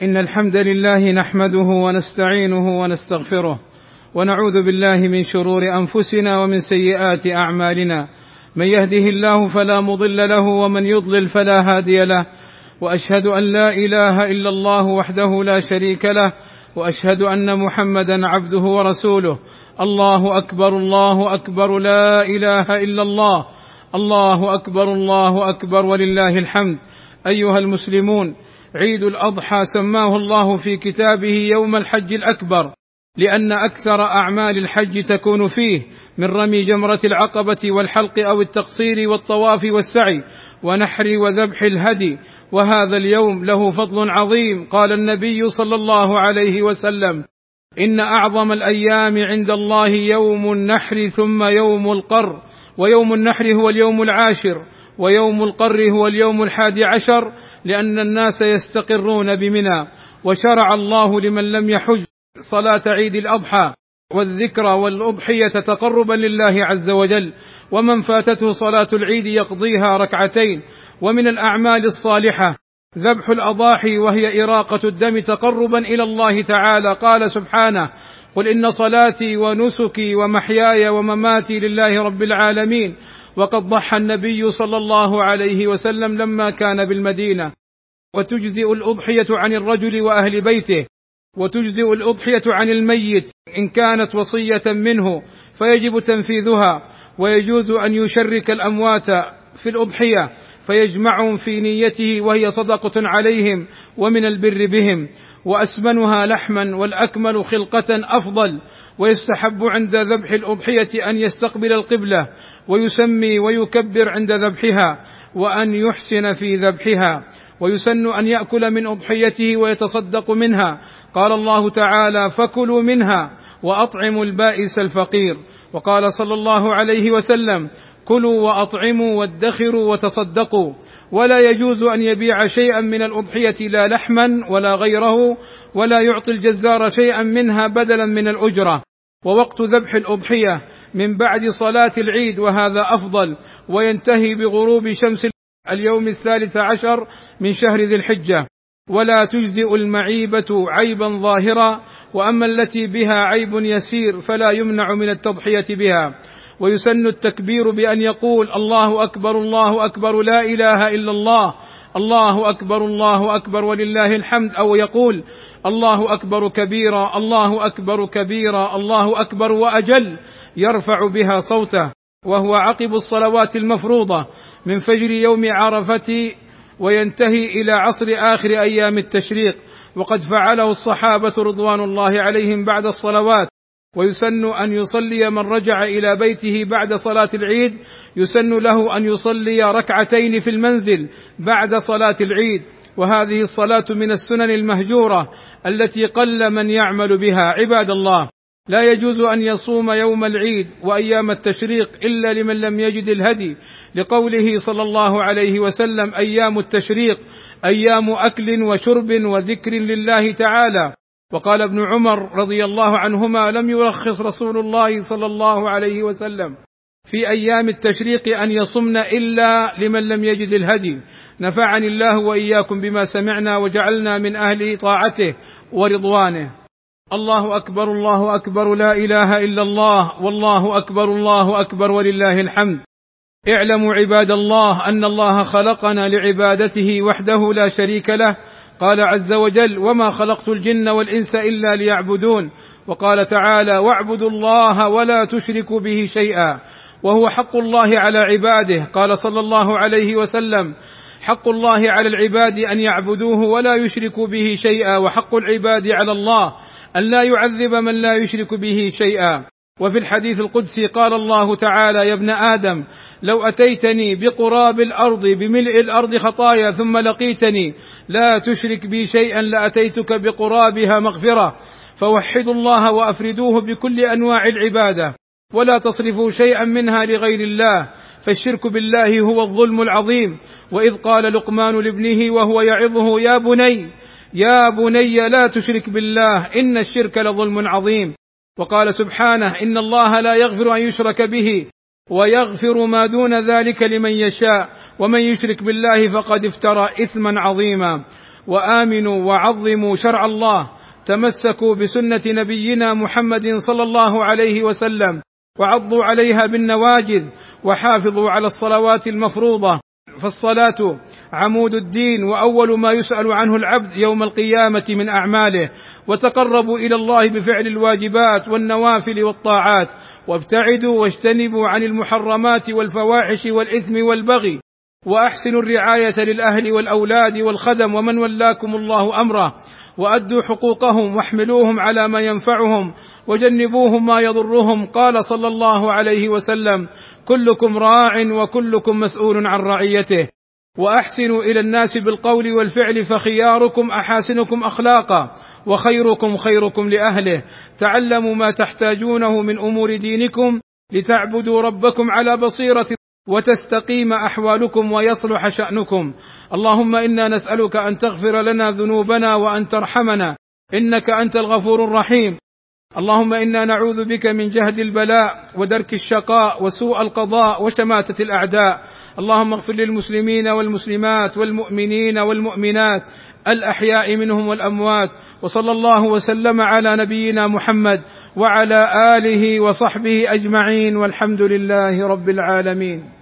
إن الحمد لله نحمده ونستعينه ونستغفره ونعوذ بالله من شرور أنفسنا ومن سيئات أعمالنا. من يهده الله فلا مضل له ومن يضلل فلا هادي له. وأشهد أن لا إله إلا الله وحده لا شريك له. وأشهد أن محمدا عبده ورسوله. الله أكبر الله أكبر لا إله إلا الله. الله أكبر الله أكبر ولله الحمد. أيها المسلمون عيد الأضحى سماه الله في كتابه يوم الحج الأكبر لأن أكثر أعمال الحج تكون فيه من رمي جمرة العقبة والحلق أو التقصير والطواف والسعي ونحر وذبح الهدي وهذا اليوم له فضل عظيم قال النبي صلى الله عليه وسلم إن أعظم الأيام عند الله يوم النحر ثم يوم القر ويوم النحر هو اليوم العاشر ويوم القر هو اليوم الحادي عشر لأن الناس يستقرون بمنى وشرع الله لمن لم يحج صلاة عيد الأضحى والذكرى والأضحية تقربا لله عز وجل ومن فاتته صلاة العيد يقضيها ركعتين ومن الأعمال الصالحة ذبح الأضاحي وهي إراقة الدم تقربا إلى الله تعالى. قال سبحانه قل إن صلاتي ونسكي ومحياي ومماتي لله رب العالمين وقد ضحى النبي صلى الله عليه وسلم لما كان بالمدينة. وتجزئ الأضحية عن الرجل وأهل بيته. وتجزئ الأضحية عن الميت إن كانت وصية منه فيجب تنفيذها. ويجوز أن يشرك الأموات في الأضحية. فيجمعهم في نيته وهي صدقة عليهم ومن البر بهم وأسمنها لحما والأكمل خلقة أفضل ويستحب عند ذبح الأضحية أن يستقبل القبلة ويسمي ويكبر عند ذبحها وأن يحسن في ذبحها ويسن أن يأكل من أضحيته ويتصدق منها. قال الله تعالى فكلوا منها وأطعموا البائس الفقير وقال صلى الله عليه وسلم كلوا وأطعموا وادخروا وتصدقوا. ولا يجوز أن يبيع شيئا من الأضحية لا لحما ولا غيره ولا يعطي الجزار شيئا منها بدلا من الأجرة. ووقت ذبح الأضحية من بعد صلاة العيد وهذا أفضل وينتهي بغروب شمس اليوم الثالث عشر من شهر ذي الحجة. ولا تجزئ المعيبة عيبا ظاهرا وأما التي بها عيب يسير فلا يمنع من التضحية بها. ويسن التكبير بأن يقول الله أكبر الله أكبر لا إله إلا الله الله أكبر الله أكبر ولله الحمد. أو يقول الله أكبر كبيرا الله أكبر كبيرا الله أكبر وأجل يرفع بها صوته. وهو عقب الصلوات المفروضة من فجر يوم عرفة وينتهي إلى عصر آخر أيام التشريق. وقد فعله الصحابة رضوان الله عليهم بعد الصلوات. ويسن أن يصلي من رجع إلى بيته بعد صلاة العيد يسن له أن يصلي ركعتين في المنزل بعد صلاة العيد. وهذه الصلاة من السنن المهجورة التي قل من يعمل بها. عباد الله لا يجوز أن يصوم يوم العيد وأيام التشريق إلا لمن لم يجد الهدي. لقوله صلى الله عليه وسلم أيام التشريق أيام أكل وشرب وذكر لله تعالى. وقال ابن عمر رضي الله عنهما لم يرخص رسول الله صلى الله عليه وسلم في أيام التشريق أن يصمن إلا لمن لم يجد الهدي. نفعني الله وإياكم بما سمعنا وجعلنا من أهل طاعته ورضوانه. الله أكبر الله أكبر لا إله إلا الله والله أكبر الله أكبر ولله الحمد. اعلموا عباد الله أن الله خلقنا لعبادته وحده لا شريك له قال عز وجل وما خلقت الجن والإنس إلا ليعبدون. وقال تعالى واعبدوا الله ولا تشركوا به شيئا. وهو حق الله على عباده. قال صلى الله عليه وسلم حق الله على العباد أن يعبدوه ولا يشركوا به شيئا وحق العباد على الله أن لا يعذب من لا يشرك به شيئا. وفي الحديث القدسي قال الله تعالى يا ابن آدم لو أتيتني بقراب الأرض بملء الأرض خطايا ثم لقيتني لا تشرك بي شيئا لأتيتك بقرابها مغفرة. فوحدوا الله وأفردوه بكل أنواع العبادة ولا تصرفوا شيئا منها لغير الله فالشرك بالله هو الظلم العظيم. وإذ قال لقمان لابنه وهو يعظه يا بني يا بني لا تشرك بالله إن الشرك لظلم عظيم. وقال سبحانه إن الله لا يغفر أن يشرك به ويغفر ما دون ذلك لمن يشاء ومن يشرك بالله فقد افترى إثما عظيما. وآمنوا وعظموا شرع الله تمسكوا بسنة نبينا محمد صلى الله عليه وسلم وعضوا عليها بالنواجذ وحافظوا على الصلوات المفروضة. فالصلاة عمود الدين وأول ما يسأل عنه العبد يوم القيامة من أعماله وتقربوا إلى الله بفعل الواجبات والنوافل والطاعات وابتعدوا واجتنبوا عن المحرمات والفواحش والإثم والبغي وأحسنوا الرعاية للأهل والأولاد والخدم ومن ولاكم الله أمره وأدوا حقوقهم واحملوهم على ما ينفعهم وجنبوهم ما يضرهم قال صلى الله عليه وسلم كلكم راع وكلكم مسؤول عن رعيته. وأحسنوا إلى الناس بالقول والفعل فخياركم أحاسنكم أخلاقا وخيركم خيركم لأهله. تعلموا ما تحتاجونه من أمور دينكم لتعبدوا ربكم على بصيرة وتستقيم أحوالكم ويصلح شأنكم. اللهم إنا نسألك أن تغفر لنا ذنوبنا وأن ترحمنا. إنك أنت الغفور الرحيم. اللهم إنا نعوذ بك من جهد البلاء ودرك الشقاء وسوء القضاء وشماتة الأعداء. اللهم اغفر للمسلمين والمسلمات والمؤمنين والمؤمنات الأحياء منهم والأموات. وصلى الله وسلم على نبينا محمد وعلى آله وصحبه أجمعين والحمد لله رب العالمين.